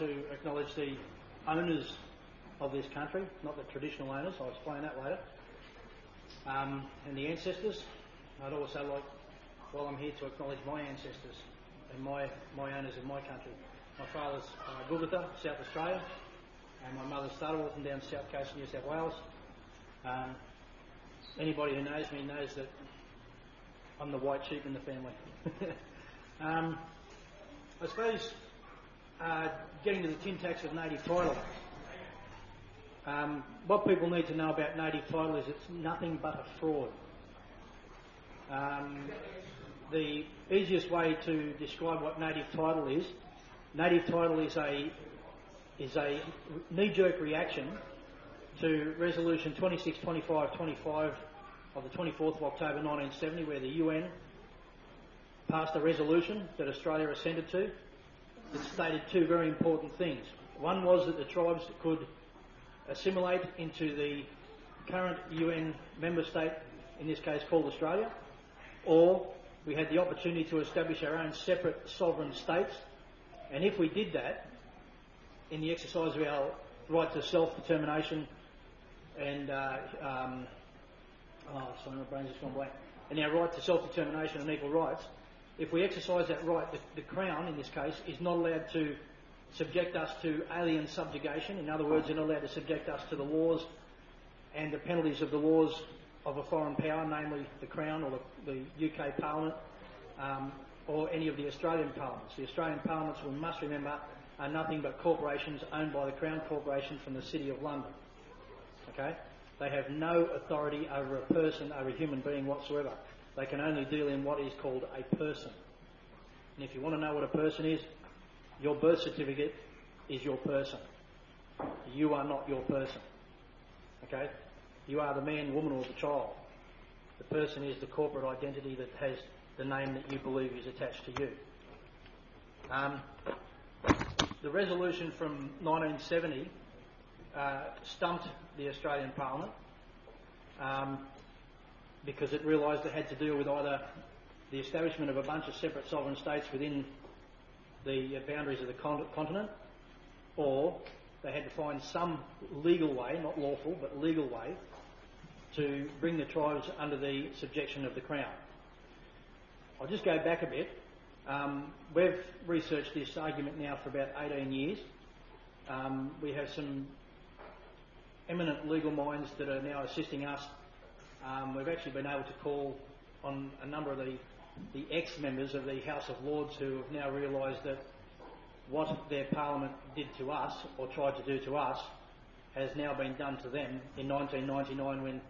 to acknowledge the owners of this country, not the traditional owners, I'll explain that later, um, and the ancestors. I'd also like, while I'm here, to acknowledge my ancestors and my, my owners in my country. My father's uh, Gulgata, South Australia, and my mother's Thutterwalton down the south coast of New South Wales. Um, anybody who knows me knows that I'm the white sheep in the family. um, I suppose getting to the tin tacks of native title. Um, what people need to know about native title is it's nothing but a fraud. Um, the easiest way to describe what native title is, native title is a is a knee-jerk reaction to Resolution 262525 of the 24th of October 1970, where the UN passed a resolution that Australia assented to that stated two very important things. One was that the tribes could assimilate into the current UN member state, in this case called Australia, or we had the opportunity to establish our own separate sovereign states. And if we did that, in the exercise of our right to self-determination and, uh, um, oh, sorry, my brain's just gone blank, and our right to self-determination and equal rights, if we exercise that right, the, the Crown, in this case, is not allowed to subject us to alien subjugation. In other words, they're not allowed to subject us to the laws and the penalties of the laws of a foreign power, namely the Crown or the, the UK Parliament um, or any of the Australian parliaments. The Australian parliaments, we must remember, are nothing but corporations owned by the Crown Corporation from the City of London. Okay? They have no authority over a person, over a human being whatsoever. They can only deal in what is called a person. And if you want to know what a person is, your birth certificate is your person. You are not your person. Okay? You are the man, woman, or the child. The person is the corporate identity that has the name that you believe is attached to you. Um, the resolution from 1970 uh, stumped the Australian Parliament um, because it realised it had to deal with either the establishment of a bunch of separate sovereign states within the boundaries of the continent, or they had to find some legal way, not lawful, but legal way, to bring the tribes under the subjection of the Crown. I'll just go back a bit. Um, we've researched this argument now for about 18 years. Um, we have some eminent legal minds that are now assisting us. Um, we've actually been able to call on a number of the the ex-members of the House of Lords who have now realised that what their parliament did to us, or tried to do to us, has now been done to them in 1999 when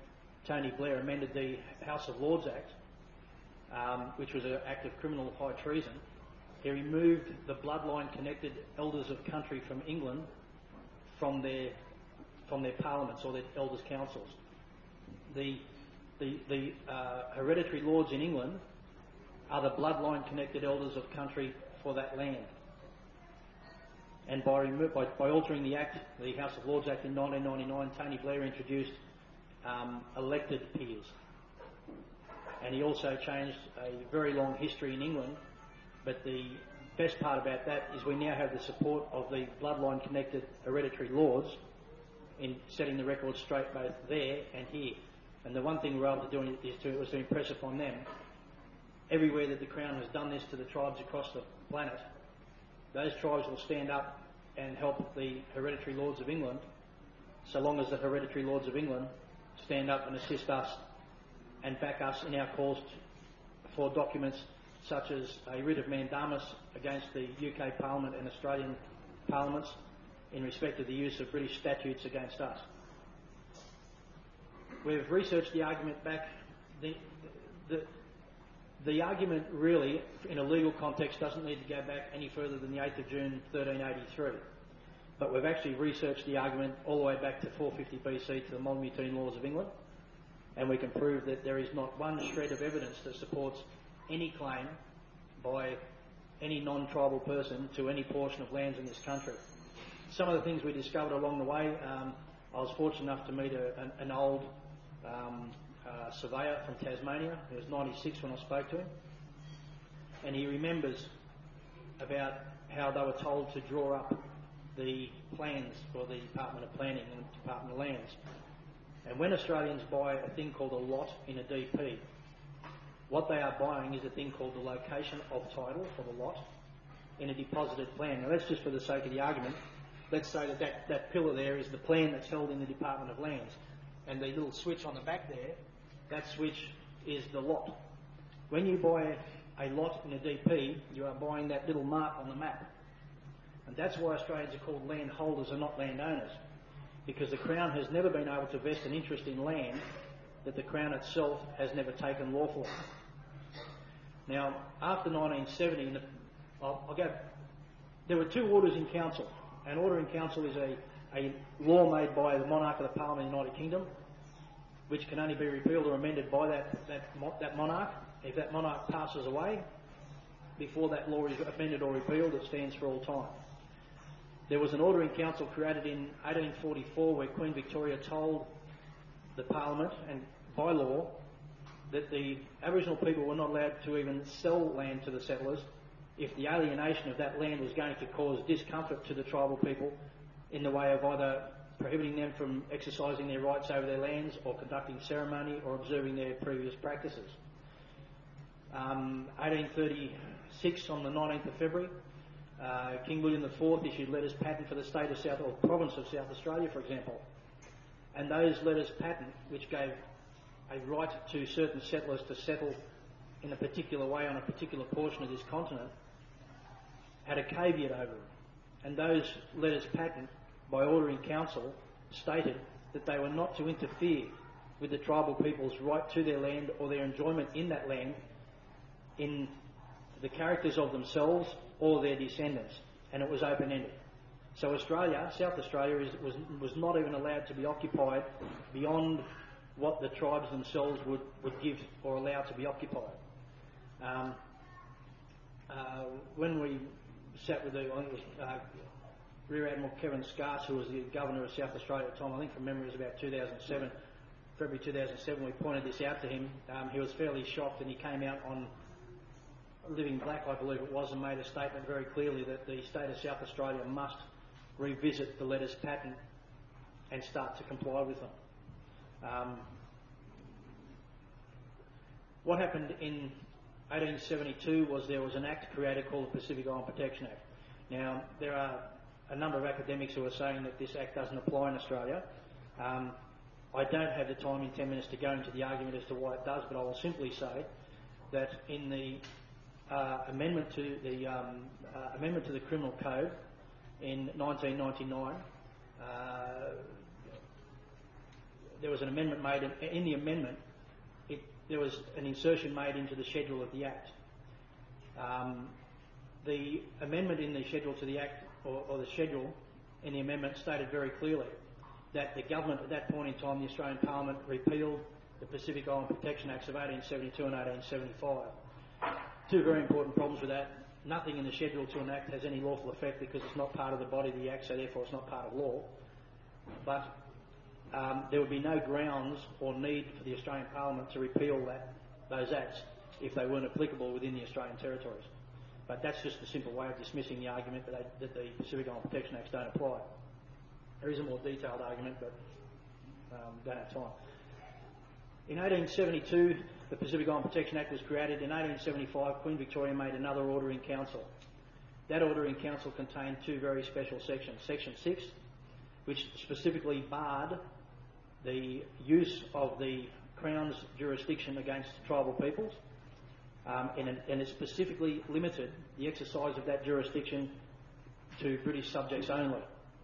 Tony Blair amended the House of Lords Act, um, which was an act of criminal high treason. He removed the bloodline-connected elders of country from England from their from their parliaments or their elders' councils. The the, the uh, hereditary lords in England are the bloodline connected elders of country for that land. And by, by, by, altering the Act, the House of Lords Act in 1999, Tony Blair introduced um, elected peers. And he also changed a very long history in England. But the best part about that is we now have the support of the bloodline connected hereditary lords in setting the record straight both there and here. And the one thing we're able to do is to, was to impress upon them everywhere that the Crown has done this to the tribes across the planet, those tribes will stand up and help the hereditary lords of England, so long as the hereditary lords of England stand up and assist us and back us in our cause for documents such as a writ of mandamus against the UK Parliament and Australian Parliaments in respect of the use of British statutes against us. We've researched the argument back. The, argument really, in a legal context, doesn't need to go back any further than the 8th of June 1383. But we've actually researched the argument all the way back to 450 BC to the Molmutine laws of England, and we can prove that there is not one shred of evidence that supports any claim by any non-tribal person to any portion of lands in this country. Some of the things we discovered along the way, um, I was fortunate enough to meet a, an, an, old Um, uh, surveyor from Tasmania. He was 96 when I spoke to him. And he remembers about how they were told to draw up the plans for the Department of Planning and the Department of Lands. And when Australians buy a thing called a lot in a DP, what they are buying is a thing called the location of title for the lot in a deposited plan. Now that's just for the sake of the argument. Let's say that, that that pillar there is the plan that's held in the Department of Lands. And the little switch on the back there, that switch is the lot. When you buy a lot in a DP, you are buying that little mark on the map. And that's why Australians are called landholders and not landowners. Because the Crown has never been able to vest an interest in land that the Crown itself has never taken lawfully. Now, after 1970, the, I'll, I'll go, there were two orders in council. An order in council is a, a law made by the monarch of the Parliament of the United Kingdom, which can only be repealed or amended by that, that, that monarch. If that monarch passes away, before that law is amended or repealed, it stands for all time. There was an order in council created in 1844 where Queen Victoria told the Parliament and by law that the Aboriginal people were not allowed to even sell land to the settlers if the alienation of that land was going to cause discomfort to the tribal people in the way of either prohibiting them from exercising their rights over their lands or conducting ceremony or observing their previous practices. Um, 1836 on the 19th of February, uh, King William IV issued letters patent for the state of South or province of South Australia, for example. And those letters patent, which gave a right to certain settlers to settle in a particular way on a particular portion of this continent, had a caveat over it. And those letters patent, by order in council, stated that they were not to interfere with the tribal people's right to their land or their enjoyment in that land in the characters of themselves or their descendants, and it was open-ended. So Australia, South Australia, is, was, was not even allowed to be occupied beyond what the tribes themselves would, would give or allow to be occupied. Um, uh, when we sat with the, I think it was uh, Rear Admiral Kevin Scarce, who was the Governor of South Australia at the time, I think from memory it was about 2007, February 2007, we pointed this out to him. Um, he was fairly shocked and he came out on Living Black, I believe it was, and made a statement very clearly that the state of South Australia must revisit the letters patent and start to comply with them. Um, what happened in 1872 was there was an act created called the Pacific Island Protection Act. Now, there are a number of academics who are saying that this act doesn't apply in Australia. Um, I don't have the time in 10 minutes to go into the argument as to why it does, but I will simply say that in the uh, amendment to the um, uh, amendment to the Criminal Code in 1999, uh, there was an amendment made. In, in the amendment, it, there was an insertion made into the schedule of the Act. Um, the amendment in the schedule to the Act, or, the schedule in the amendment, stated very clearly that the government at that point in time, the Australian Parliament, repealed the Pacific Island Protection Acts of 1872 and 1875 two very important problems with that. Nothing in the schedule to enact has any lawful effect because it's not part of the body of the Act, so therefore it's not part of law. But um, there would be no grounds or need for the Australian Parliament to repeal that, those acts if they weren't applicable within the Australian territories. But that's just a simple way of dismissing the argument that, the Pacific Island Protection Acts don't apply. There is a more detailed argument, but um, don't have time. In 1872, the Pacific Island Protection Act was created. In 1875, Queen Victoria made another order in council. That order in council contained two very special sections. Section 6, which specifically barred the use of the Crown's jurisdiction against tribal peoples, and, and it specifically limited the exercise of that jurisdiction to British subjects only,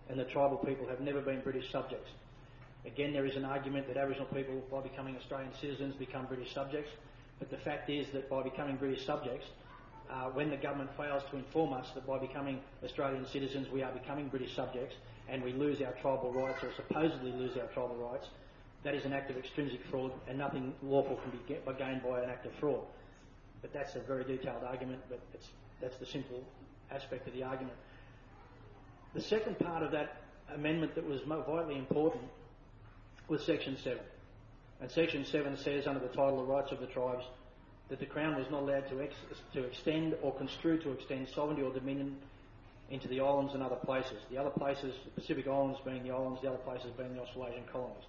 and the tribal people have never been British subjects. Again, there is an argument that Aboriginal people, by becoming Australian citizens, become British subjects. But the fact is that by becoming British subjects, uh, when the government fails to inform us that by becoming Australian citizens we are becoming British subjects and we lose our tribal rights or supposedly lose our tribal rights, that is an act of extrinsic fraud and nothing lawful can be gained by an act of fraud. But that's a very detailed argument, but that's the simple aspect of the argument. The second part of that amendment that was vitally important was Section 7. And Section 7 says, under the title of Rights of the Tribes, that the Crown was not allowed to, ex- to extend or construe to extend sovereignty or dominion into the islands and other places. The other places, the Pacific Islands being the islands, the other places being the Australasian colonies.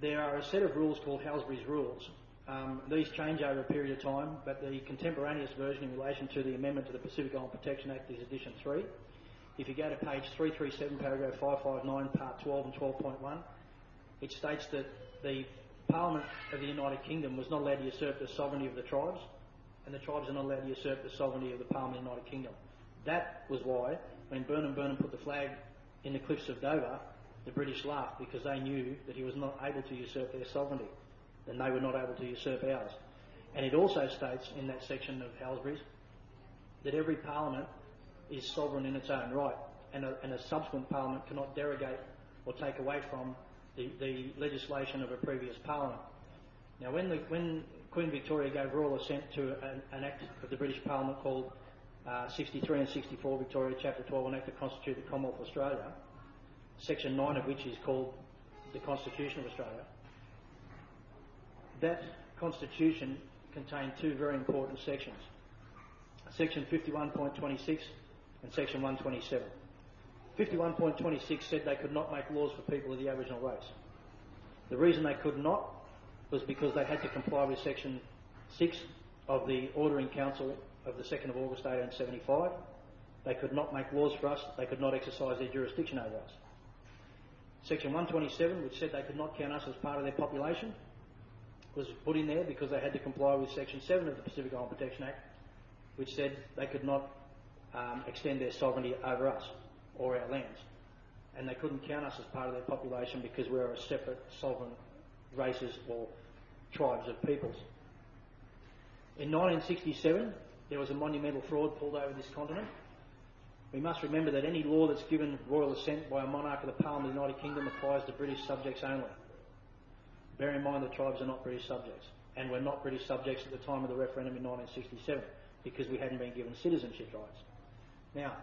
There are a set of rules called Halsbury's Rules. Um, these change over a period of time, but the contemporaneous version in relation to the amendment to the Pacific Island Protection Act is Edition 3. If you go to page 337, paragraph 559, part 12 and 12.1, it states that the Parliament of the United Kingdom was not allowed to usurp the sovereignty of the tribes, and the tribes are not allowed to usurp the sovereignty of the Parliament of the United Kingdom. That was why, when Burnum Burnum put the flag in the cliffs of Dover, the British laughed because they knew that he was not able to usurp their sovereignty, and they were not able to usurp ours. And it also states in that section of Halsbury's that every Parliament is sovereign in its own right, and a, and a subsequent Parliament cannot derogate or take away from the, the legislation of a previous Parliament. Now, when, the, when Queen Victoria gave royal assent to an, an, act of the British Parliament called uh, 63 and 64 Victoria Chapter 12, an act to constitute the Commonwealth of Australia, section 9 of which is called the Constitution of Australia, that constitution contained two very important sections. Section 51.26 and section 127. 51.26 said they could not make laws for people of the Aboriginal race. The reason they could not was because they had to comply with section 6 of the Order in Council of the 2nd of August 1875. They could not make laws for us, they could not exercise their jurisdiction over us. Section 127, which said they could not count us as part of their population, was put in there because they had to comply with Section 7 of the Pacific Island Protection Act, which said they could not um, extend their sovereignty over us or our lands. And they couldn't count us as part of their population because we're a separate sovereign races or tribes of peoples. In 1967, there was a monumental fraud pulled over this continent. We must remember that any law that's given royal assent by a monarch of the Parliament of the United Kingdom applies to British subjects only. Bear in mind the tribes are not British subjects, and were not British subjects at the time of the referendum in 1967 because we hadn't been given citizenship rights. Now,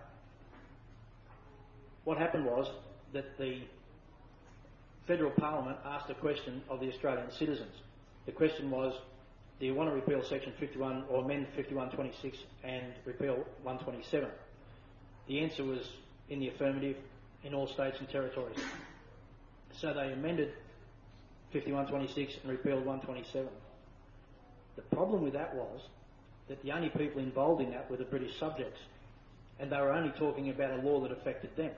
what happened was that the federal parliament asked a question of the Australian citizens. The question was, do you want to repeal section 51 or amend 5126 and repeal 127? The answer was in the affirmative in all states and territories. So they amended 5126 and repealed 127. The problem with that was that the only people involved in that were the British subjects, and they were only talking about a law that affected them.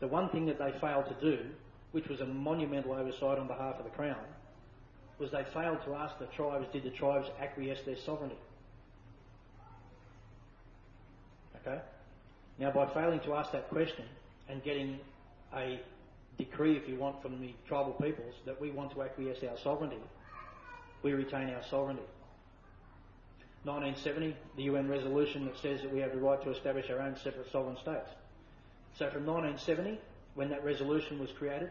The one thing that they failed to do, which was a monumental oversight on behalf of the Crown, was they failed to ask the tribes, did the tribes acquiesce their sovereignty? Okay? Now, by failing to ask that question and getting a decree, if you want, from the tribal peoples that we want to acquiesce our sovereignty, we retain our sovereignty. 1970, the UN resolution that says that we have the right to establish our own separate sovereign states. So from 1970, when that resolution was created,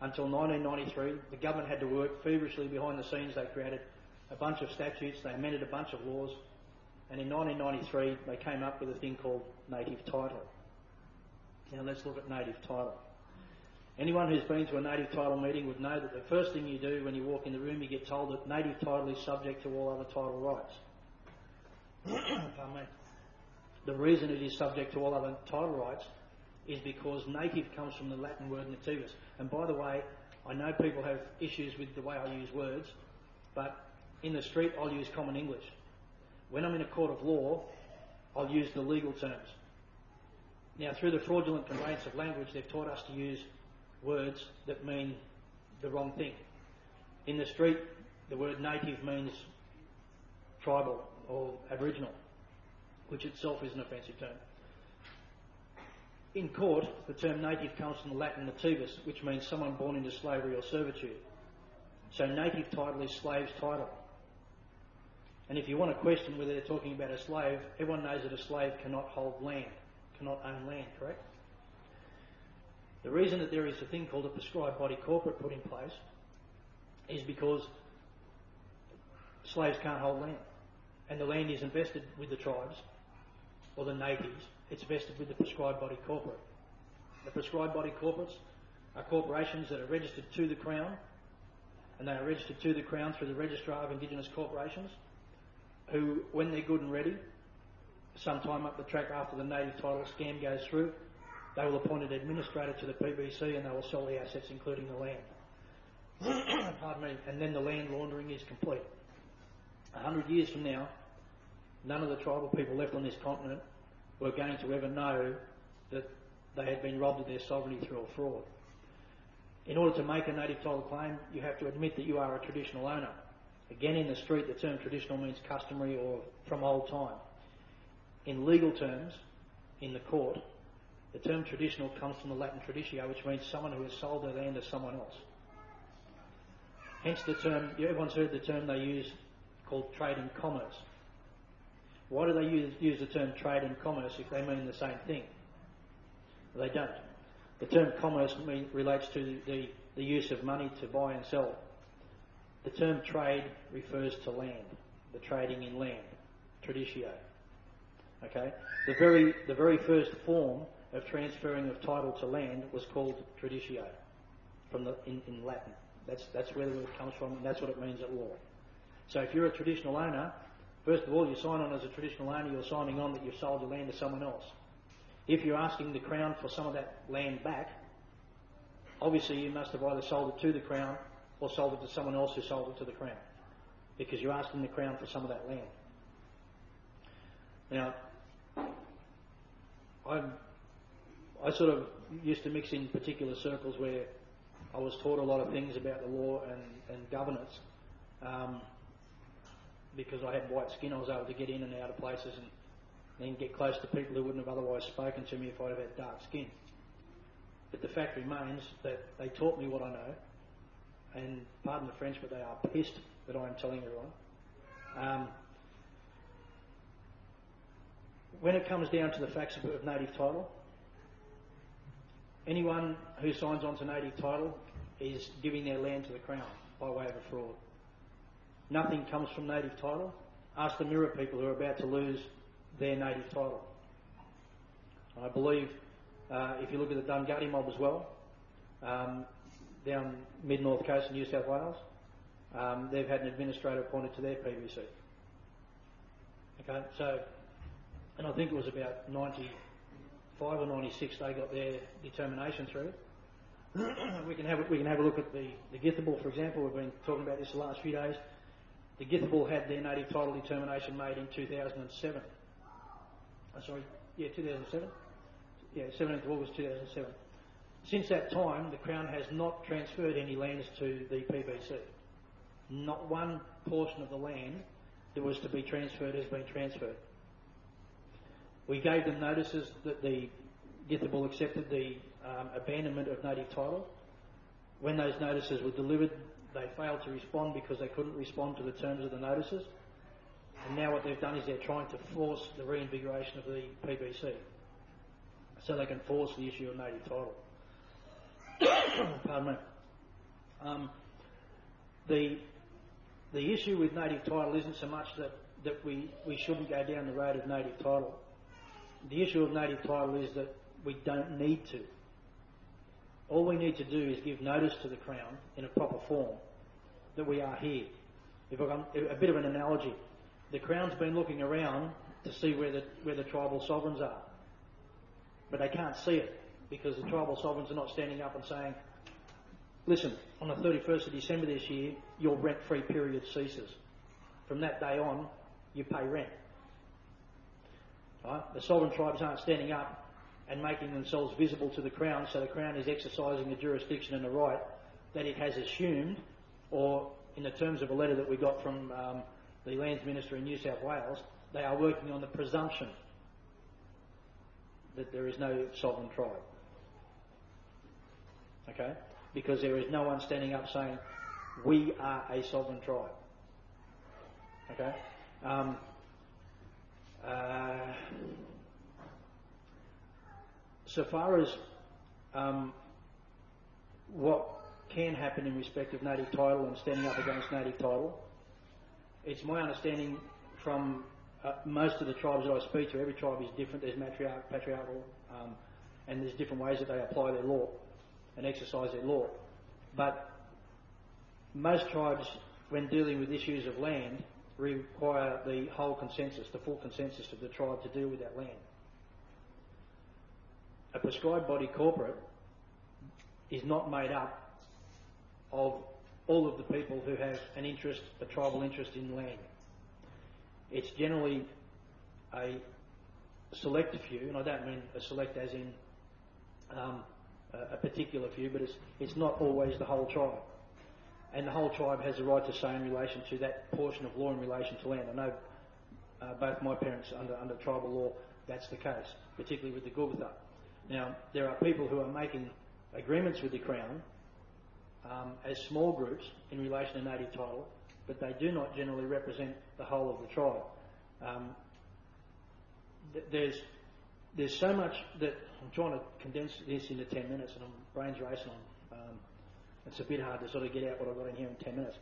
until 1993, the government had to work feverishly behind the scenes. They created a bunch of statutes, they amended a bunch of laws, and in 1993 they came up with a thing called native title. Now let's look at native title. Anyone who's been to a native title meeting would know that the first thing you do when you walk in the room, you get told that native title is subject to all other title rights. The reason it is subject to all other title rights is because native comes from the Latin word nativus. And by the way, I know people have issues with the way I use words, but in the street I'll use common English. When I'm in a court of law, I'll use the legal terms. Now, through the fraudulent conveyance of language, they've taught us to use words that mean the wrong thing. In the street, the word native means tribal or aboriginal, which itself is an offensive term. In court, the term native comes from the Latin nativus, which means someone born into slavery or servitude. So native title is slave's title. And if you want to question whether they're talking about a slave, everyone knows that a slave cannot hold land, cannot own land, correct? The reason that there is a thing called a prescribed body corporate put in place is because slaves can't hold land. And the land is invested with the tribes or the natives. It's vested with the prescribed body corporate. The prescribed body corporates are corporations that are registered to the Crown and they are registered to the Crown through the Registrar of Indigenous Corporations who, when they're good and ready, sometime up the track after the native title scam goes through, they will appoint an administrator to the PBC and they will sell the assets, including the land. Pardon me. And then the land laundering is complete. A hundred years from now, none of the tribal people left on this continent were going to ever know that they had been robbed of their sovereignty through a fraud. In order to make a native title claim, you have to admit that you are a traditional owner. Again, in the street, the term traditional means customary or from old time. In legal terms, in the court, the term traditional comes from the Latin traditio, which means someone who has sold their land to someone else. Hence the term, everyone's heard the term they use called trade and commerce. Why do they use, use the term trade and commerce if they mean the same thing? They don't. The term commerce mean, relates to the, the use of money to buy and sell. The term trade refers to land, the trading in land, traditio. Okay? The very, the very first form of transferring of title to land was called traditio from the, in, in Latin. That's, that's where the word comes from and that's what it means at law. So if you're a traditional owner, first of all, you sign on as a traditional owner, you're signing on that you've sold your land to someone else. If you're asking the Crown for some of that land back, obviously you must have either sold it to the Crown or sold it to someone else who sold it to the Crown. Because you're asking the Crown for some of that land. Now, I'm, I sort of used to mix in particular circles where I was taught a lot of things about the law and, and governance. Um, because I had white skin, I was able to get in and out of places and then get close to people who wouldn't have otherwise spoken to me if I'd have had dark skin. But the fact remains that they taught me what I know, and pardon the French, but they are pissed that I'm telling everyone. Um, when it comes down to the facts of, of native title, anyone who signs on to native title is giving their land to the Crown by way of a fraud. Nothing comes from native title. Ask the Mirarr people who are about to lose their native title. I believe uh, if you look at the Dunghutti mob as well, um, down mid north coast of New South Wales, um, they've had an administrator appointed to their PBC. Okay, so, and I think it was about 95 or 96 they got their determination through. we can have we can have a look at the the Githabul, for example. We've been talking about this the last few days. The Githabul had their native title determination made in 2007. Oh, uh, sorry, yeah, 2007. Yeah, 17th of August 2007. Since that time, the Crown has not transferred any lands to the PBC. Not one portion of the land that was to be transferred has been transferred. We gave them notices that the Githabul accepted the um, abandonment of native title. When those notices were delivered, they failed to respond because they couldn't respond to the terms of the notices. And now what they've done is they're trying to force the reinvigoration of the PBC so they can force the issue of native title. Pardon me. Um, the, the issue with native title isn't so much that, that we, we shouldn't go down the road of native title. The issue of native title is that we don't need to. All we need to do is give notice to the Crown in a proper form that we are here. If I can, a bit of an analogy, the Crown's been looking around to see where the, where the tribal sovereigns are. But they can't see it because the tribal sovereigns are not standing up and saying, listen, on the 31st of December this year, your rent-free period ceases. From that day on, you pay rent. Right? The sovereign tribes aren't standing up and making themselves visible to the Crown, so the Crown is exercising the jurisdiction and the right that it has assumed, or in the terms of a letter that we got from um, the Lands Minister in New South Wales, they are working on the presumption that there is no sovereign tribe. Okay? Because there is no one standing up saying, we are a sovereign tribe. Okay? Um, uh, so far as um, what can happen in respect of native title and standing up against native title, it's my understanding from uh, most of the tribes that I speak to, every tribe is different. There's matriarch, patriarchal, um, and there's different ways that they apply their law and exercise their law. But most tribes, when dealing with issues of land, require the whole consensus, the full consensus of the tribe to deal with that land. A prescribed body corporate is not made up of all of the people who have an interest, a tribal interest in land. It's generally a select few, and I don't mean a select as in um, a particular few, but it's, it's not always the whole tribe. And the whole tribe has a right to say in relation to that portion of law in relation to land. I know uh, both my parents under, under tribal law, that's the case, particularly with the Gugutha. Now, there are people who are making agreements with the Crown um, as small groups in relation to native title, but they do not generally represent the whole of the tribe. Um, th- there's there's so much that I'm trying to condense this into 10 minutes, and my brain's racing. Um, it's a bit hard to sort of get out what I've got in here in 10 minutes.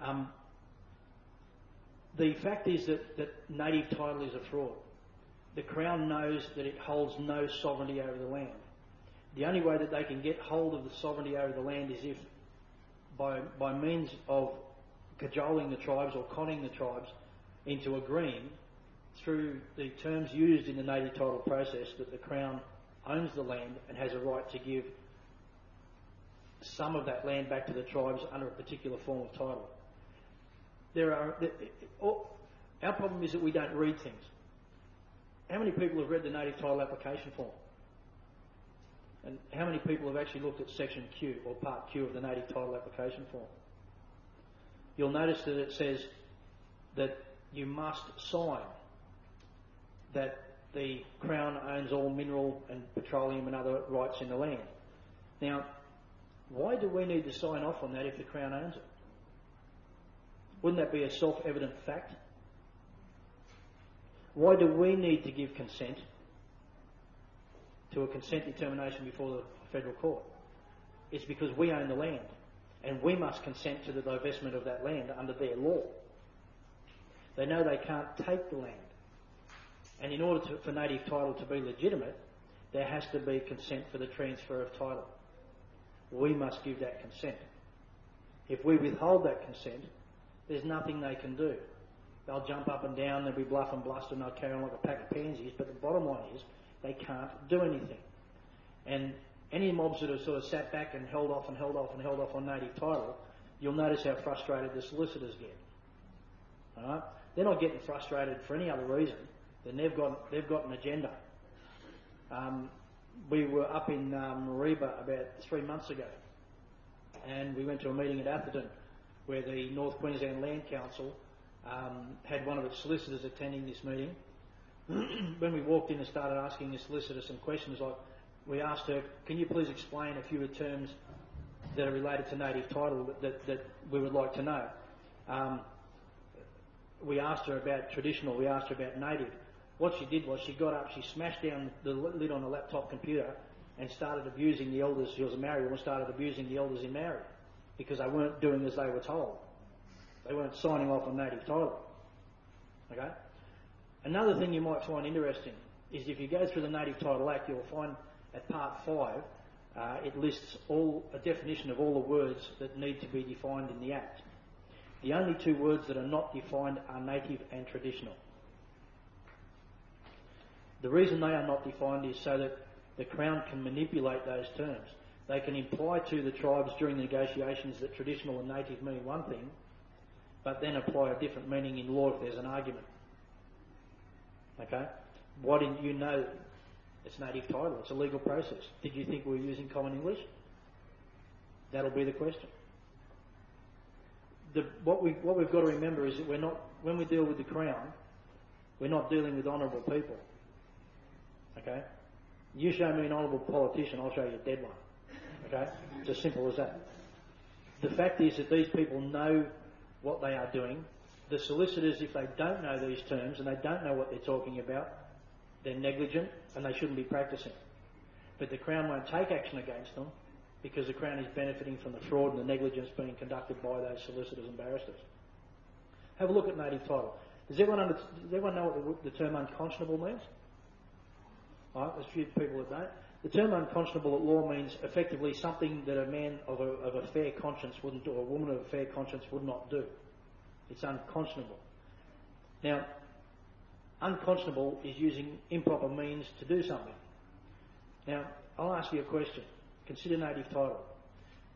Um, the fact is that, that native title is a fraud. The Crown knows that it holds no sovereignty over the land. The only way that they can get hold of the sovereignty over the land is if, by, by means of cajoling the tribes or conning the tribes into agreeing through the terms used in the native title process that the Crown owns the land and has a right to give some of that land back to the tribes under a particular form of title. There are, our problem is that we don't read things. How many people have read the native title application form? And how many people have actually looked at section Q or part Q of the native title application form? You'll notice that it says that you must sign that the Crown owns all mineral and petroleum and other rights in the land. Now, why do we need to sign off on that if the Crown owns it? Wouldn't that be a self-evident fact? Why do we need to give consent to a consent determination before the federal court? It's because we own the land and we must consent to the divestment of that land under their law. They know they can't take the land. And in order to, for native title to be legitimate, there has to be consent for the transfer of title. We must give that consent. If we withhold that consent, there's nothing they can do. They'll jump up and down, they'll be bluff and bluster, and they'll carry on like a pack of pansies, but the bottom line is they can't do anything. And any mobs that have sort of sat back and held off and held off and held off on native title, you'll notice how frustrated the solicitors get. Alright? They're not getting frustrated for any other reason then they've got they've got an agenda. Um, we were up in um, about three months ago, and we went to a meeting at Atherton where the North Queensland Land Council um, had one of its solicitors attending this meeting. when we walked in and started asking the solicitor some questions, like we asked her, "Can you please explain a few of the terms that are related to native title that, that, that we would like to know?" Um, we asked her about traditional, we asked her about native, what she did was she got up, she smashed down the lid on the laptop computer and started abusing the elders. She was a married woman, started abusing the elders in Maori because they weren't doing as they were told. They weren't signing off on native title. Okay? Another thing you might find interesting is if you go through the Native Title Act, you'll find at Part 5 uh, it lists all a definition of all the words that need to be defined in the Act. The only two words that are not defined are native and traditional. The reason they are not defined is so that the Crown can manipulate those terms. They can imply to the tribes during the negotiations that traditional and native mean one thing, but then apply a different meaning in law if there's an argument. Okay? Why didn't you know it's native title? It's a legal process. Did you think we were using common English? That'll be the question. The, what, we, what we've got to remember is that we're not, when we deal with the Crown, we're not dealing with honourable people. Okay? You show me an honourable politician, I'll show you a dead one. Okay? It's as simple as that. The fact is that these people know what they are doing. The solicitors, if they don't know these terms and they don't know what they're talking about, they're negligent and they shouldn't be practicing. But the Crown won't take action against them because the Crown is benefiting from the fraud and the negligence being conducted by those solicitors and barristers. Have a look at native title. Does everyone, under, does everyone know what the, the term unconscionable means? A few people that don't. The term unconscionable at law means effectively something that a man of a, of a fair conscience wouldn't do, or a woman of a fair conscience would not do. It's unconscionable. Now, unconscionable is using improper means to do something. Now, I'll ask you a question. Consider native title.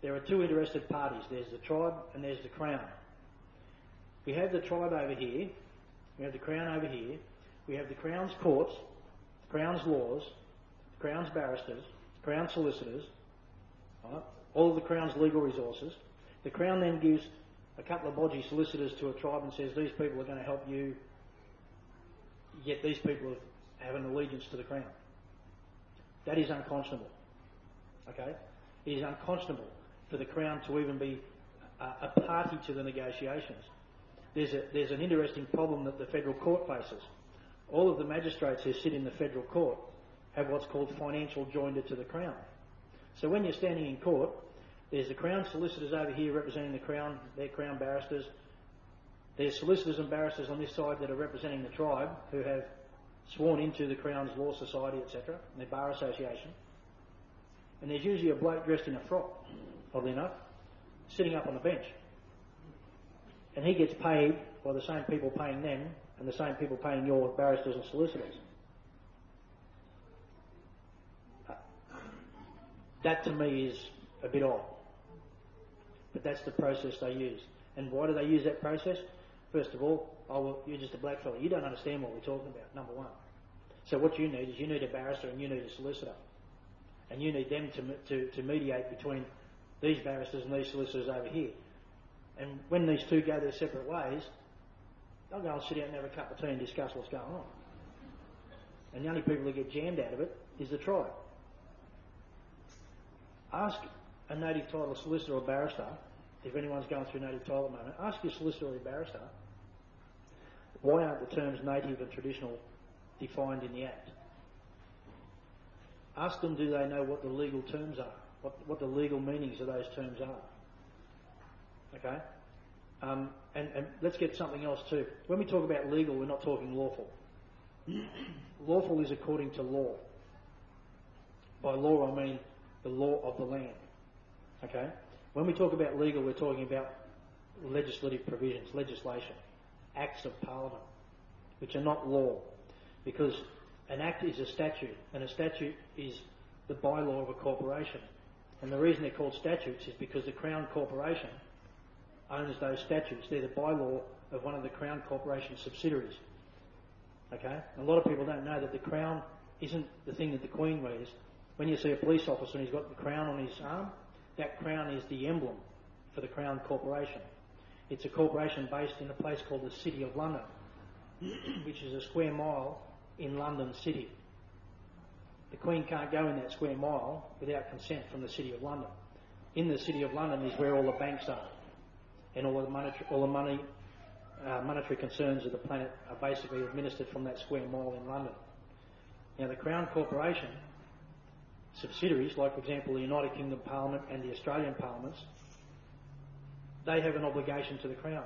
There are two interested parties. There's the tribe and there's the crown. We have the tribe over here. We have the crown over here. We have the crown's courts, crown's laws, crown's barristers, the crown's solicitors, right? all of the crown's legal resources. The crown then gives a couple of bodgy solicitors to a tribe and says these people are going to help you get these people have an allegiance to the crown. That is unconscionable. Okay? It is unconscionable for the Crown to even be a, a party to the negotiations. There's, a, there's an interesting problem that the federal court faces. All of the magistrates who sit in the federal court have what's called financial joinder to the Crown. So when you're standing in court, there's the Crown solicitors over here representing the Crown, their Crown barristers. There's solicitors and barristers on this side that are representing the tribe who have sworn into the Crown's Law Society, etc., and their bar association. And there's usually a bloke dressed in a frock, oddly enough, sitting up on the bench. And he gets paid by the same people paying them and the same people paying your barristers and solicitors. That to me is a bit odd. But that's the process they use. And why do they use that process? First of all, oh, well, you're just a black fellow. You don't understand what we're talking about, number one. So what you need is you need a barrister and you need a solicitor. And you need them to, to, to mediate between these barristers and these solicitors over here. And when these two go their separate ways, they'll go and sit down and have a cup of tea and discuss what's going on. And the only people who get jammed out of it is the tribe. Ask a native title solicitor or barrister, if anyone's going through native title at the moment, ask your solicitor or barrister, why aren't the terms native and traditional defined in the Act? Ask them, do they know what the legal terms are? What, what the legal meanings of those terms are? Okay? Um, and, and let's get something else too. When we talk about legal, we're not talking lawful. lawful is according to law. By law, I mean the law of the land. Okay? When we talk about legal, we're talking about legislative provisions, legislation, acts of parliament, which are not law. Because an act is a statute, and a statute is the bylaw of a corporation. And the reason they're called statutes is because the Crown Corporation owns those statutes. They're the bylaw of one of the Crown Corporation subsidiaries. Okay? A lot of people don't know that the Crown isn't the thing that the Queen wears. When you see a police officer and he's got the crown on his arm, that crown is the emblem for the Crown Corporation. It's a corporation based in a place called the City of London, which is a square mile in London City. The Queen can't go in that square mile without consent from the City of London. In the City of London is where all the banks are, and all the monetary, all the money, uh, monetary concerns of the planet are basically administered from that square mile in London. Now, the Crown Corporation subsidiaries, like for example the United Kingdom Parliament and the Australian Parliaments, they have an obligation to the Crown.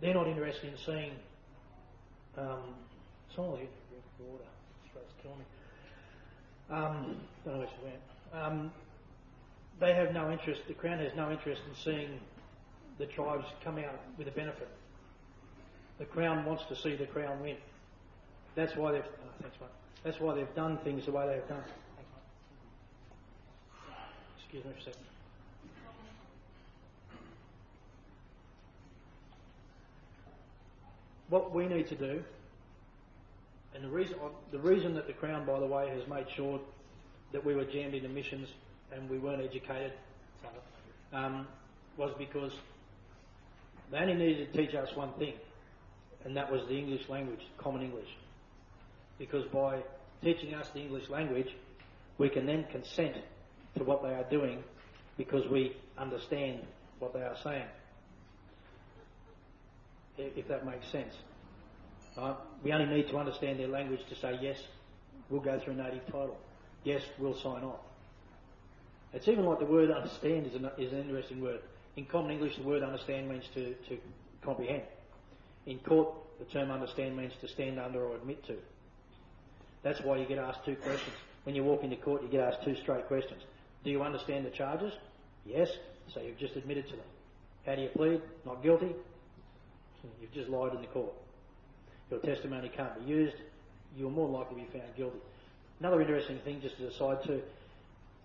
They're not interested in seeing um, water. Me. Um, don't know where she went. Um, they have no interest, the Crown has no interest in seeing the tribes come out with a benefit. The Crown wants to see the Crown win. That's why they've, oh, thanks. That's why they've done things the way they have done. Excuse me for a second. What we need to do and the reason, the reason that the Crown, by the way, has made sure that we were jammed into missions and we weren't educated um, was because they only needed to teach us one thing, and that was the English language, common English. Because by teaching us the English language, we can then consent to what they are doing because we understand what they are saying. If that makes sense. Right? We only need to understand their language to say, yes, we'll go through native title. Yes, we'll sign off. It's even like the word understand is an, is an interesting word. In common English, the word understand means to, to comprehend. In court, the term understand means to stand under or admit to. That's why you get asked two questions. When you walk into court, you get asked two straight questions. Do you understand the charges? Yes. So you've just admitted to them. How do you plead? Not guilty. You've just lied in the court. Your testimony can't be used. You're more likely to be found guilty. Another interesting thing, just as a side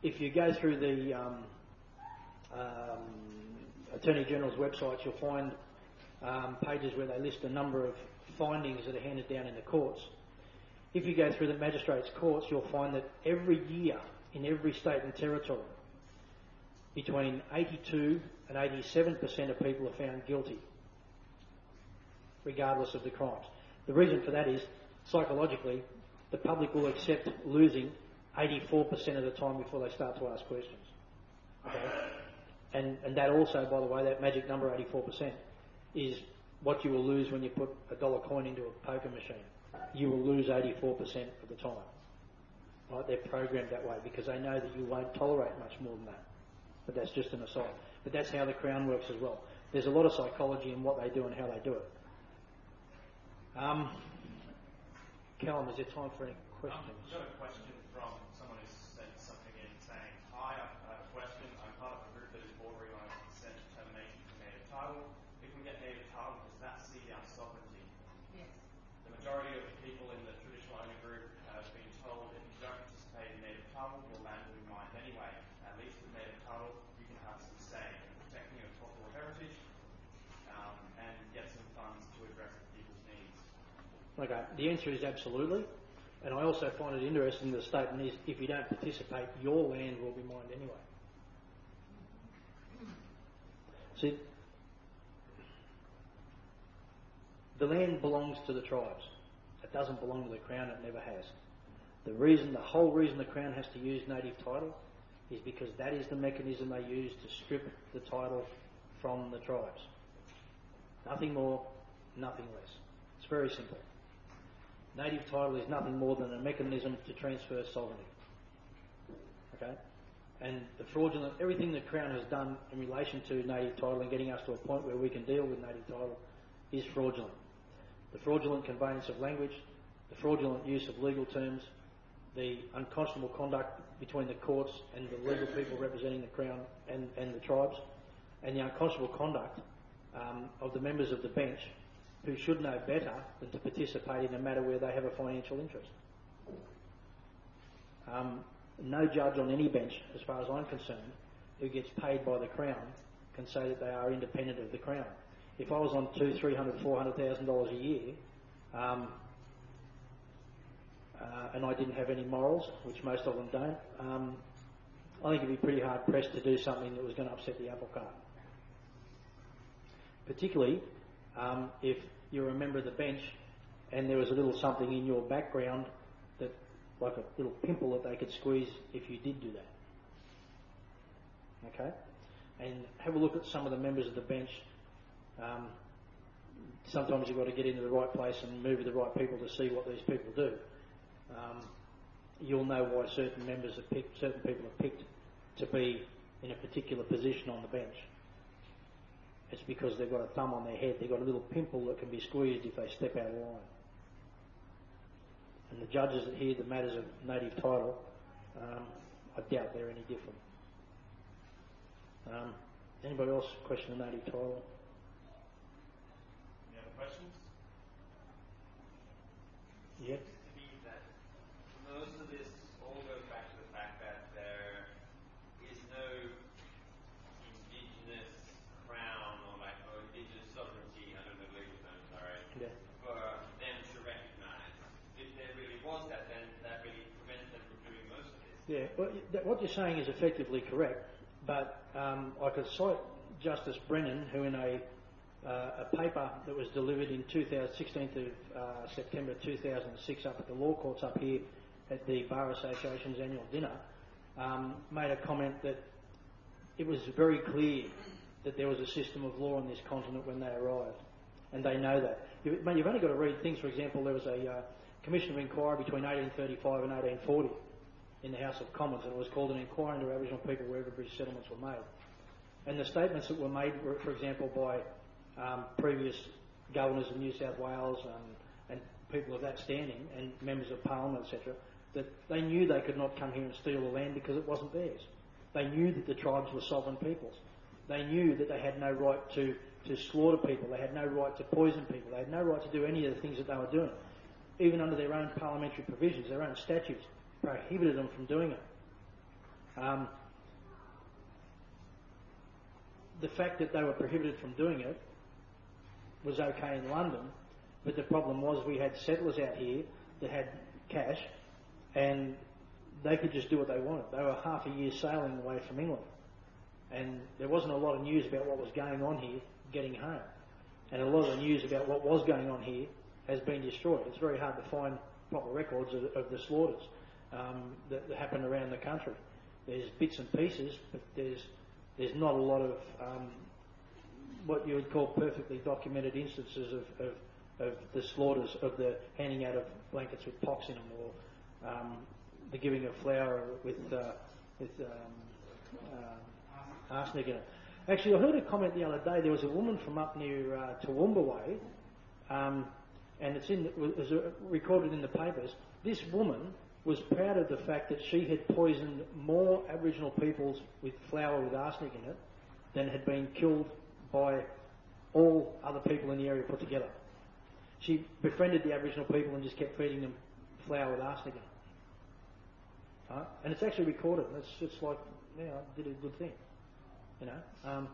if you go through the um, um, Attorney General's websites, you'll find um, pages where they list a number of findings that are handed down in the courts. If you go through the magistrates' courts, you'll find that every year in every state and territory, between 82 and 87% of people are found guilty, regardless of the crimes. The reason for that is, psychologically, the public will accept losing 84% of the time before they start to ask questions. Okay? And, and that also, by the way, that magic number 84% is what you will lose when you put a dollar coin into a poker machine. You will lose 84% of the time. Right? They're programmed that way because they know that you won't tolerate much more than that. But that's just an aside. But that's how the Crown works as well. There's a lot of psychology in what they do and how they do it. Um, Callum, is there time for any questions? Um, I've got a question from someone who sent something in saying, Hi, I have a question. I'm part of a group that is bordering on a consent determination for native title. If we get native title, does that cede our sovereignty? Yes. The majority of people in the traditional owner group have been told if you don't participate in native title, your land will be mined anyway. At least with native title, you can have some say in protecting your cultural heritage um, and get some funds to address people's needs. Okay, the answer is absolutely. And I also find it interesting the statement is if you don't participate, your land will be mined anyway. See, the land belongs to the tribes. It doesn't belong to the Crown, it never has. The reason, the whole reason the Crown has to use native title is because that is the mechanism they use to strip the title from the tribes. Nothing more, nothing less. It's very simple. Native title is nothing more than a mechanism to transfer sovereignty. Okay? And the fraudulent, everything the Crown has done in relation to native title and getting us to a point where we can deal with native title is fraudulent. The fraudulent conveyance of language, the fraudulent use of legal terms, the unconscionable conduct between the courts and the legal people representing the Crown and, and the tribes, and the unconscionable conduct um, of the members of the bench who should know better than to participate in a matter where they have a financial interest. Um, no judge on any bench, as far as I'm concerned, who gets paid by the Crown can say that they are independent of the Crown. If I was on two, three hundred, four hundred thousand dollars a year, um, uh, and I didn't have any morals, which most of them don't, um, I think it'd be pretty hard pressed to do something that was going to upset the apple cart. Particularly um, if you're a member of the bench and there was a little something in your background that, like a little pimple that they could squeeze if you did do that. Okay? And have a look at some of the members of the bench. Um, sometimes you've got to get into the right place and move with the right people to see what these people do. Um, you'll know why certain members are picked, certain people are picked to be in a particular position on the bench. It's because they've got a thumb on their head. They've got a little pimple that can be squeezed if they step out of line. And the judges that hear the matters of native title, um, I doubt they're any different. Um, anybody else question the native title? Any other questions? Yeah. to be that most of this all goes back to the fact that there is no indigenous crown or like or indigenous sovereignty, I don't know the legal term, sorry, Yeah. for them to recognise. If there really was that, then that really prevents them from doing most of this. Yeah, what you're saying is effectively correct, but um, I could cite Justice Brennan, who in a, uh, a paper that was delivered in 2000, 16th of uh, September 2006 up at the law courts up here at the Bar Association's annual dinner, um, made a comment that it was very clear that there was a system of law on this continent when they arrived, and they know that. You, you've only got to read things. For example, there was a uh, commission of inquiry between 1835 and 1840 in the House of Commons, and it was called an inquiry into Aboriginal people wherever British settlements were made. And the statements that were made, were, for example, by um, previous governors of New South Wales um, and people of that standing and members of Parliament, etc., that they knew they could not come here and steal the land because it wasn't theirs. They knew that the tribes were sovereign peoples. They knew that they had no right to, to slaughter people. They had no right to poison people. They had no right to do any of the things that they were doing. Even under their own parliamentary provisions, their own statutes prohibited them from doing it. Um, the fact that they were prohibited from doing it was okay in London, but the problem was we had settlers out here that had cash and they could just do what they wanted. They were half a year sailing away from England. And there wasn't a lot of news about what was going on here getting home. And a lot of the news about what was going on here has been destroyed. It's very hard to find proper records of, of the slaughters that, that happened around the country. There's bits and pieces, but there's there's not a lot of um, what you would call perfectly documented instances of, the slaughters, of the handing out of blankets with pox in them, or um, the giving of flour with, uh, with um, uh, arsenic in it. Actually, I heard a comment the other day. There was a woman from up near uh, Toowoomba way, um, and it's in, it was recorded in the papers. This woman was proud of the fact that she had poisoned more Aboriginal peoples with flour with arsenic in it than had been killed by all other people in the area put together. She befriended the Aboriginal people and just kept feeding them flour with arsenic in it. And it's actually recorded. It's, just like, yeah, I did a good thing. You know? Um,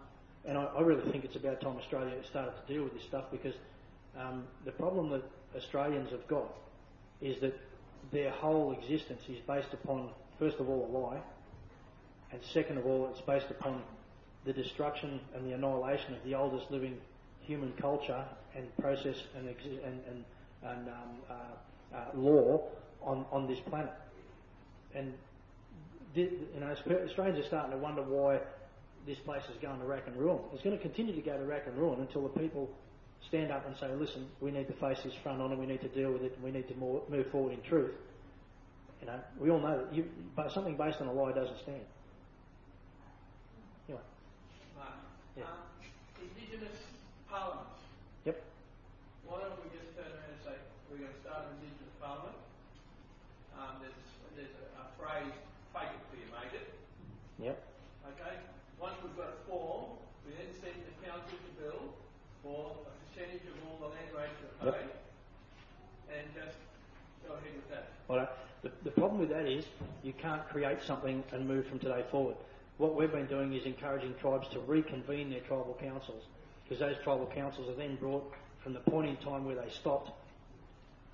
and I, I, really think it's about time Australia started to deal with this stuff because um, the problem that Australians have got is that their whole existence is based upon, first of all, a lie, and second of all, it's based upon the destruction and the annihilation of the oldest living human culture and process and, and, and, and um, uh, uh, law on, on this planet. And you know, Australians are starting to wonder why this place is going to rack and ruin. It's going to continue to go to rack and ruin until the people stand up and say, listen, we need to face this front on and we need to deal with it and we need to more, move forward in truth. You know, we all know that you, but something based on a lie doesn't stand. Anyway. Yeah. um, Indigenous. Yep. Why don't we just turn around and say we're going to start an Indigenous parliament? Um, there's there's a, a phrase, fake it till you make it. Yep. Okay. Once we've got a form, we then send the council to bill for a percentage of all the land rates that are paid, yep. and just go ahead with that. All right. The, the problem with that is you can't create something and move from today forward. What we've been doing is encouraging tribes to reconvene their tribal councils because those tribal councils are then brought from the point in time where they stopped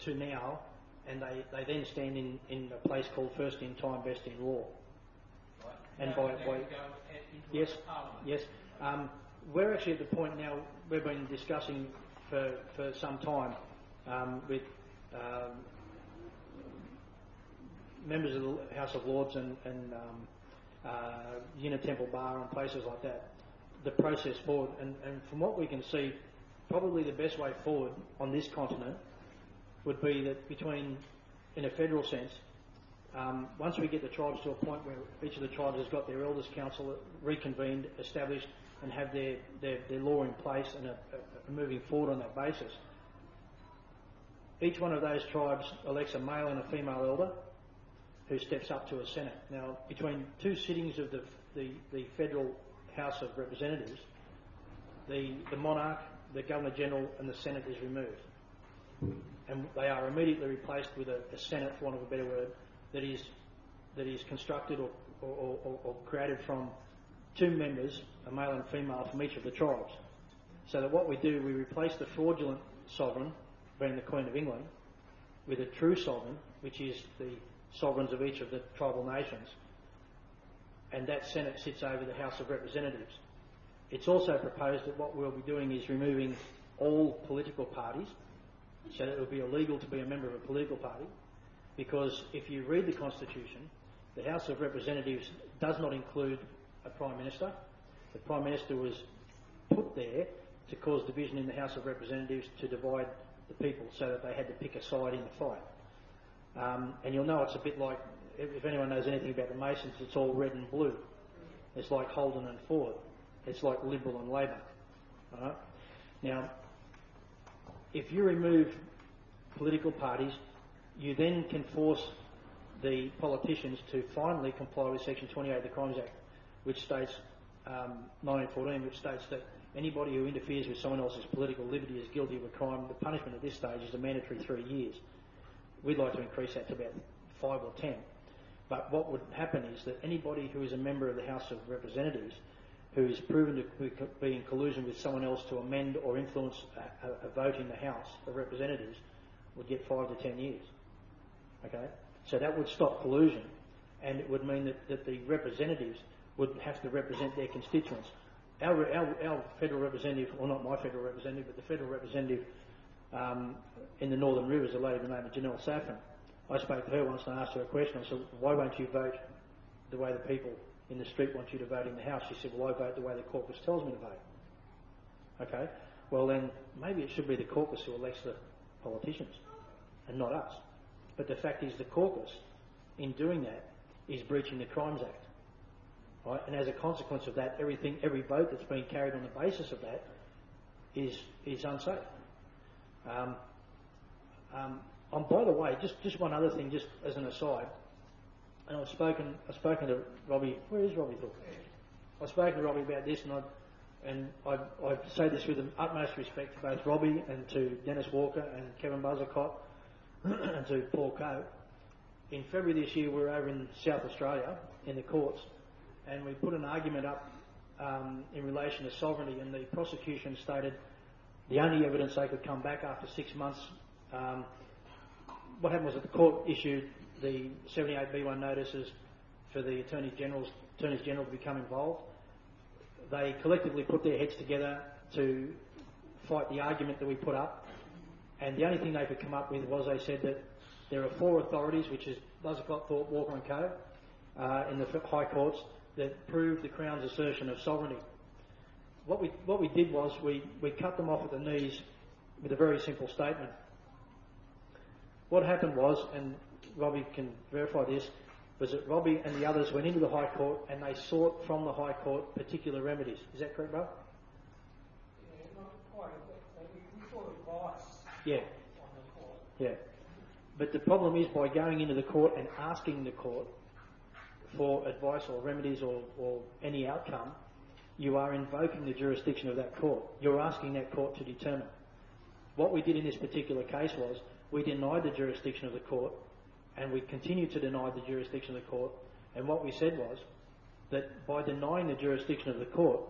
to now and they, they then stand in, in a place called first in time, best in law. Right. And by, by yes, yes, um, we're actually at the point now we've been discussing for, for some time um, with um, members of the House of Lords and, and um, uh, Temple Bar and places like that, the process forward. And, and from what we can see, probably the best way forward on this continent would be that between, in a federal sense, um, once we get the tribes to a point where each of the tribes has got their elders council reconvened, established, and have their, their, their law in place and are, are moving forward on that basis, each one of those tribes elects a male and a female elder who steps up to a Senate. Now, between two sittings of the, the, the federal House of Representatives, the, the monarch, the Governor General, and the Senate is removed and they are immediately replaced with a, a Senate, for want of a better word, that is constructed or, created from two members, a male and female, from each of the tribes. So that what we do, we replace the fraudulent sovereign, being the Queen of England, with a true sovereign, which is the sovereigns of each of the tribal nations. And that Senate sits over the House of Representatives. It's also proposed that what we'll be doing is removing all political parties, so that it will be illegal to be a member of a political party, because if you read the Constitution, the House of Representatives does not include a Prime Minister. The Prime Minister was put there to cause division in the House of Representatives to divide the people so that they had to pick a side in the fight. Um, and you'll know it's a bit like, if anyone knows anything about the Masons, it's all red and blue. It's like Holden and Ford. It's like Liberal and Labor. Right? Now, if you remove political parties, you then can force the politicians to finally comply with Section 28 of the Crimes Act, which states um, 1914, which states that anybody who interferes with someone else's political liberty is guilty of a crime. The punishment at this stage is a mandatory three years. We'd like to increase that to about five or ten. But what would happen is that anybody who is a member of the House of Representatives who is proven to be in collusion with someone else to amend or influence a, a, a vote in the House of Representatives would get five to ten years. Okay? So that would stop collusion and it would mean that, the representatives would have to represent their constituents. Our, federal representative, or not my federal representative, but the federal representative um, in the Northern Rivers, a lady by the name of Janelle Saffin, I spoke to her once and I asked her a question. I said, why won't you vote the way the people in the street want you to vote in the House? She said, well, I vote the way the caucus tells me to vote. Okay, well then maybe it should be the caucus who elects the politicians and not us. But the fact is the caucus, in doing that, is breaching the Crimes Act. Right? And as a consequence of that, everything, every vote that's been carried on the basis of that is, is unsafe. Um, um, and by the way, just, just one other thing, just as an aside, and I've spoken, I've spoken to Robbie, where is Robbie Thorpe? I've spoken to Robbie about this and I, and I, I say this with the utmost respect to both Robbie and to Dennis Walker and Kevin Buzzacott to Paul Coe. In February this year, we were over in South Australia in the courts, and we put an argument up um, in relation to sovereignty, and the prosecution stated the only evidence they could come back after six months. Um, what happened was that the court issued the 78B1 notices for the Attorney General's, Attorneys General to become involved. They collectively put their heads together to fight the argument that we put up, and the only thing they could come up with was they said that there are four authorities, which is Buzzacott, Thorpe, Walker and Coe, uh, in the High Courts, that prove the Crown's assertion of sovereignty. What we, what we did was we, we cut them off at the knees with a very simple statement. What happened was, and Robbie can verify this, was that Robbie and the others went into the High Court and they sought from the High Court particular remedies. Is that correct, Bob? Yeah, not quite. We, we sought advice Yeah, yeah. But the problem is by going into the court and asking the court for advice or remedies or, or any outcome, you are invoking the jurisdiction of that court. You're asking that court to determine. What we did in this particular case was we denied the jurisdiction of the court and we continued to deny the jurisdiction of the court. And what we said was that by denying the jurisdiction of the court,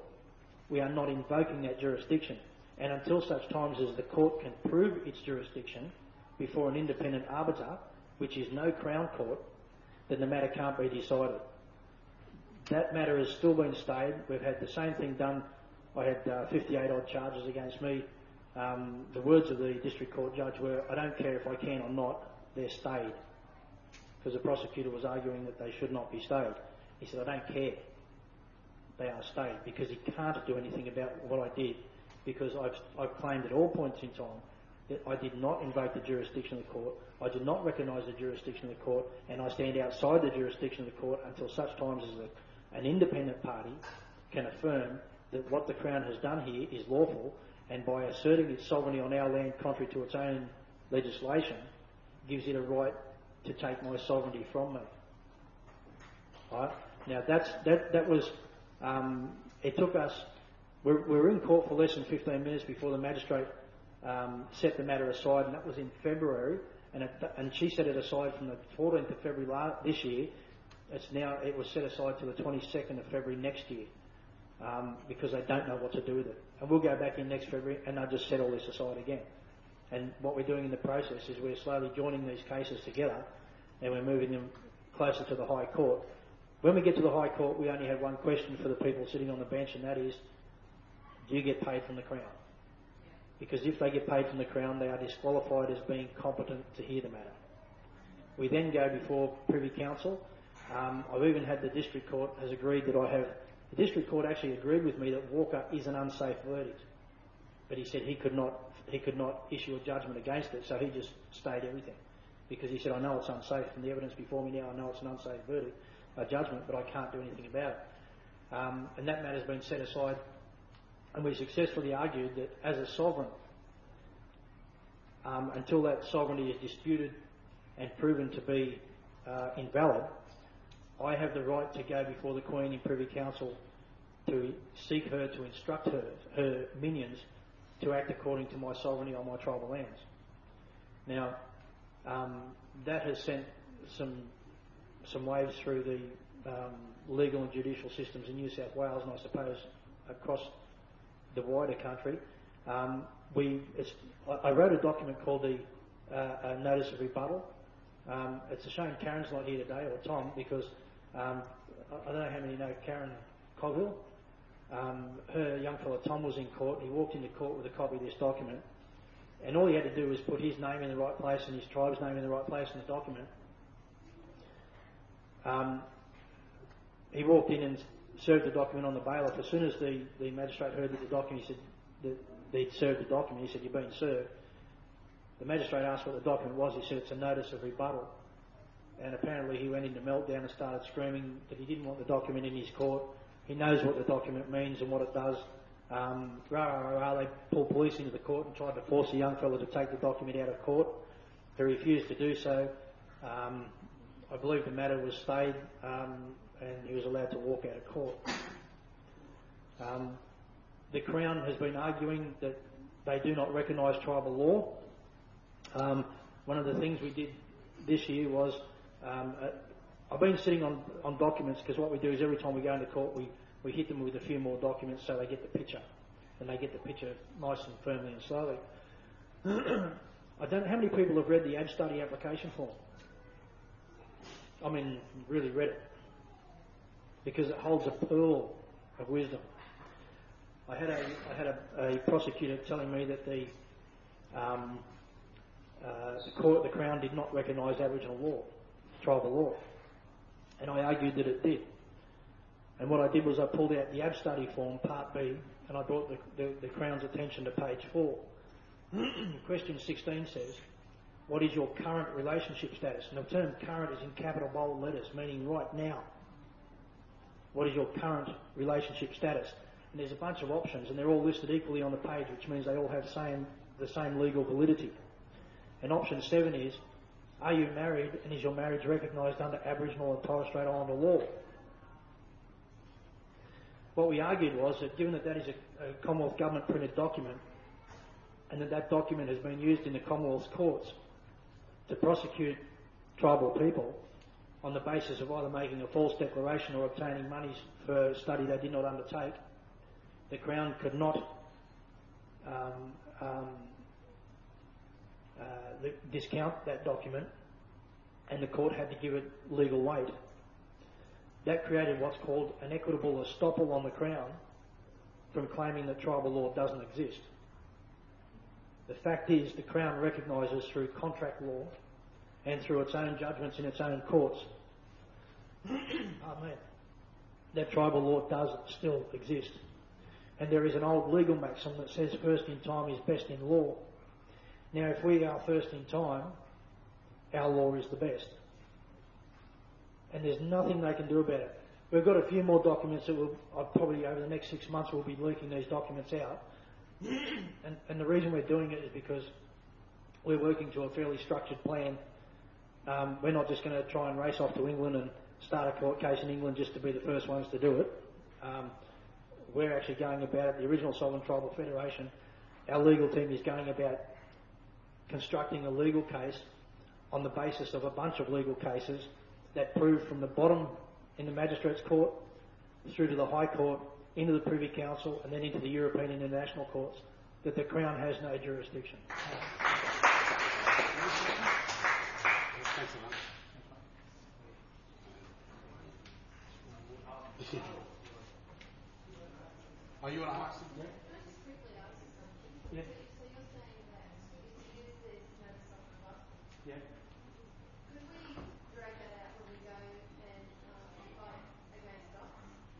we are not invoking that jurisdiction. And until such times as the court can prove its jurisdiction before an independent arbiter, which is no Crown Court, then the matter can't be decided. That matter has still been stayed. We've had the same thing done. I had uh, 58 odd charges against me. Um, the words of the district court judge were, I don't care if I can or not, they're stayed. Because the prosecutor was arguing that they should not be stayed. He said, I don't care. They are stayed because he can't do anything about what I did because I've, I've claimed at all points in time that I did not invoke the jurisdiction of the court, I did not recognise the jurisdiction of the court, and I stand outside the jurisdiction of the court until such times as a, an independent party can affirm that what the Crown has done here is lawful, and by asserting its sovereignty on our land contrary to its own legislation, gives it a right to take my sovereignty from me. Right? Now that's, that, that was, um, it took us, we we were in court for less than 15 minutes before the magistrate um, set the matter aside, and that was in February, and, and she set it aside from the 14th of February last, this year. It's now, it was set aside to the 22nd of February next year, um, because they don't know what to do with it. And we'll go back in next February, and they'll just set all this aside again. And what we're doing in the process is we're slowly joining these cases together, and we're moving them closer to the High Court. When we get to the High Court, we only have one question for the people sitting on the bench, and that is, you get paid from the Crown? because if they get paid from the Crown, they are disqualified as being competent to hear the matter. We then go before Privy Council. Um, I've even had the District Court has agreed that I have. The District Court actually agreed with me that Walker is an unsafe verdict, but he said he could not he could not issue a judgment against it, so he just stayed everything because he said I know it's unsafe from the evidence before me now. I know it's an unsafe verdict, a judgment, but I can't do anything about it. Um, and that matter's been set aside and we successfully argued that as a sovereign, um, until that sovereignty is disputed and proven to be uh, invalid, I have the right to go before the Queen in Privy Council to seek her to instruct her, her minions to act according to my sovereignty on my tribal lands. Now, um, that has sent some some waves through the um, legal and judicial systems in New South Wales, and I suppose across the wider country. Um, we, I, wrote a document called the uh, Notice of Rebuttal. Um, it's a shame Karen's not here today, or Tom, because um, I, I don't know how many know Karen Coghill. Um, her young fellow Tom was in court. He walked into court with a copy of this document, and all he had to do was put his name in the right place and his tribe's name in the right place in the document. Um, he walked in and served the document on the bailiff. As soon as the, the magistrate heard that the document, he said that they'd served the document. He said, "You've been served." The magistrate asked what the document was. He said, "It's a notice of rebuttal." And apparently, he went into meltdown and started screaming that he didn't want the document in his court. He knows what the document means and what it does. Um, rah, rah, rah, they pulled police into the court and tried to force a young fellow to take the document out of court. He refused to do so. Um, I believe the matter was stayed um, and he was allowed to walk out of court. Um, the Crown has been arguing that they do not recognise tribal law. Um, one of the things we did this year was um, uh, I've been sitting on, on documents because what we do is every time we go into court we, we hit them with a few more documents so they get the picture and they get the picture nice and firmly and slowly. I don't know how many people have read the ABSTUDY application form. I mean, really read it because it holds a pearl of wisdom. I had a, I had a, a prosecutor telling me that the, um, uh, the court, the Crown did not recognise Aboriginal law, tribal law, and I argued that it did. And what I did was I pulled out the ABSTUDY form, part B, and I brought the, the, the Crown's attention to page four. Question 16 says, what is your current relationship status? And the term current is in capital bold letters, meaning right now. What is your current relationship status? And there's a bunch of options, and they're all listed equally on the page, which means they all have same, the same legal validity. And option seven is, are you married, and is your marriage recognised under Aboriginal and Torres Strait Islander law? What we argued was that given that that is a, a Commonwealth government printed document, and that that document has been used in the Commonwealth's courts to prosecute tribal people, on the basis of either making a false declaration or obtaining monies for a study they did not undertake, the Crown could not um, um, uh, discount that document and the court had to give it legal weight. That created what's called an equitable estoppel on the Crown from claiming that tribal law doesn't exist. The fact is the Crown recognises through contract law and through its own judgments in its own courts, pardon me, that tribal law does still exist. And there is an old legal maxim that says first in time is best in law. Now, if we are first in time, our law is the best. And there's nothing they can do about it. We've got a few more documents that will, I'll probably over the next six months, we'll be leaking these documents out. and, and the reason we're doing it is because we're working to a fairly structured plan um, we're not just going to try and race off to England and start a court case in England just to be the first ones to do it. Um, we're actually going about it. The original Sovereign Tribal Federation, our legal team is going about constructing a legal case on the basis of a bunch of legal cases that prove from the bottom in the Magistrates Court through to the High Court, into the Privy Council, and then into the European International Courts that the Crown has no jurisdiction. Are you on a hot seat? Yeah. So you're saying that if you use this notice of revolt, Yeah. could we drag that out when we go and um, fight against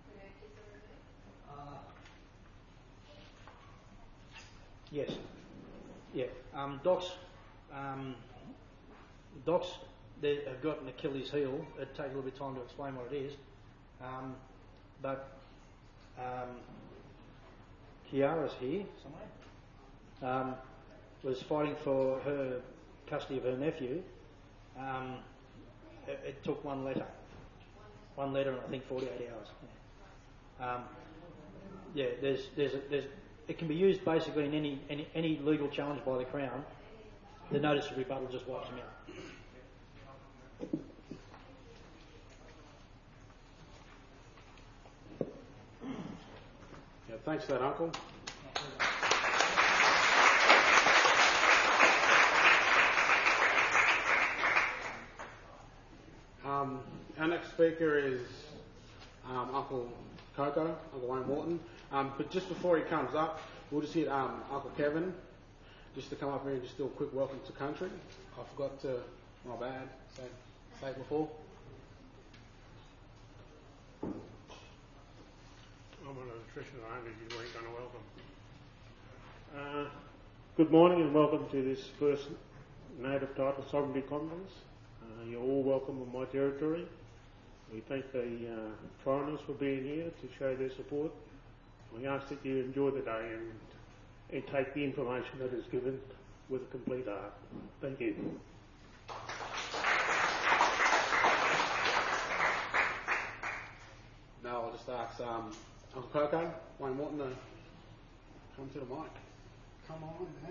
when our kids are removed? Yes. Yeah. Um, docs, um, docs, they have got an Achilles heel. It'd take a little bit of time to explain what it is. Um, but um, Kiara's here somewhere. Um, was fighting for her custody of her nephew. Um, it, it took one letter. One letter and I think 48 hours. Yeah. Um, yeah, there's, there's, a, there's, it can be used basically in any, any, any legal challenge by the Crown. The notice of rebuttal just them out. Yeah, thanks for that, Uncle. Um, our next speaker is um, Uncle Coco, Uncle Wayne Wharton. Um, but just before he comes up, we'll just hit Uncle Kevin just to come up here and just do a quick welcome to country. I forgot to, my bad, say, say it before. I'm an electrician, I only you weren't going to welcome. Uh, good morning and welcome to this first Native Title Sovereignty Conference. Uh, you're all welcome on my territory. We thank the uh, foreigners for being here to show their support. We ask that you enjoy the day and, and take the information that is given with a complete heart. Thank you. Now I'll just ask um, Uncle Coco, Wayne Wharton to come to the mic. Come on,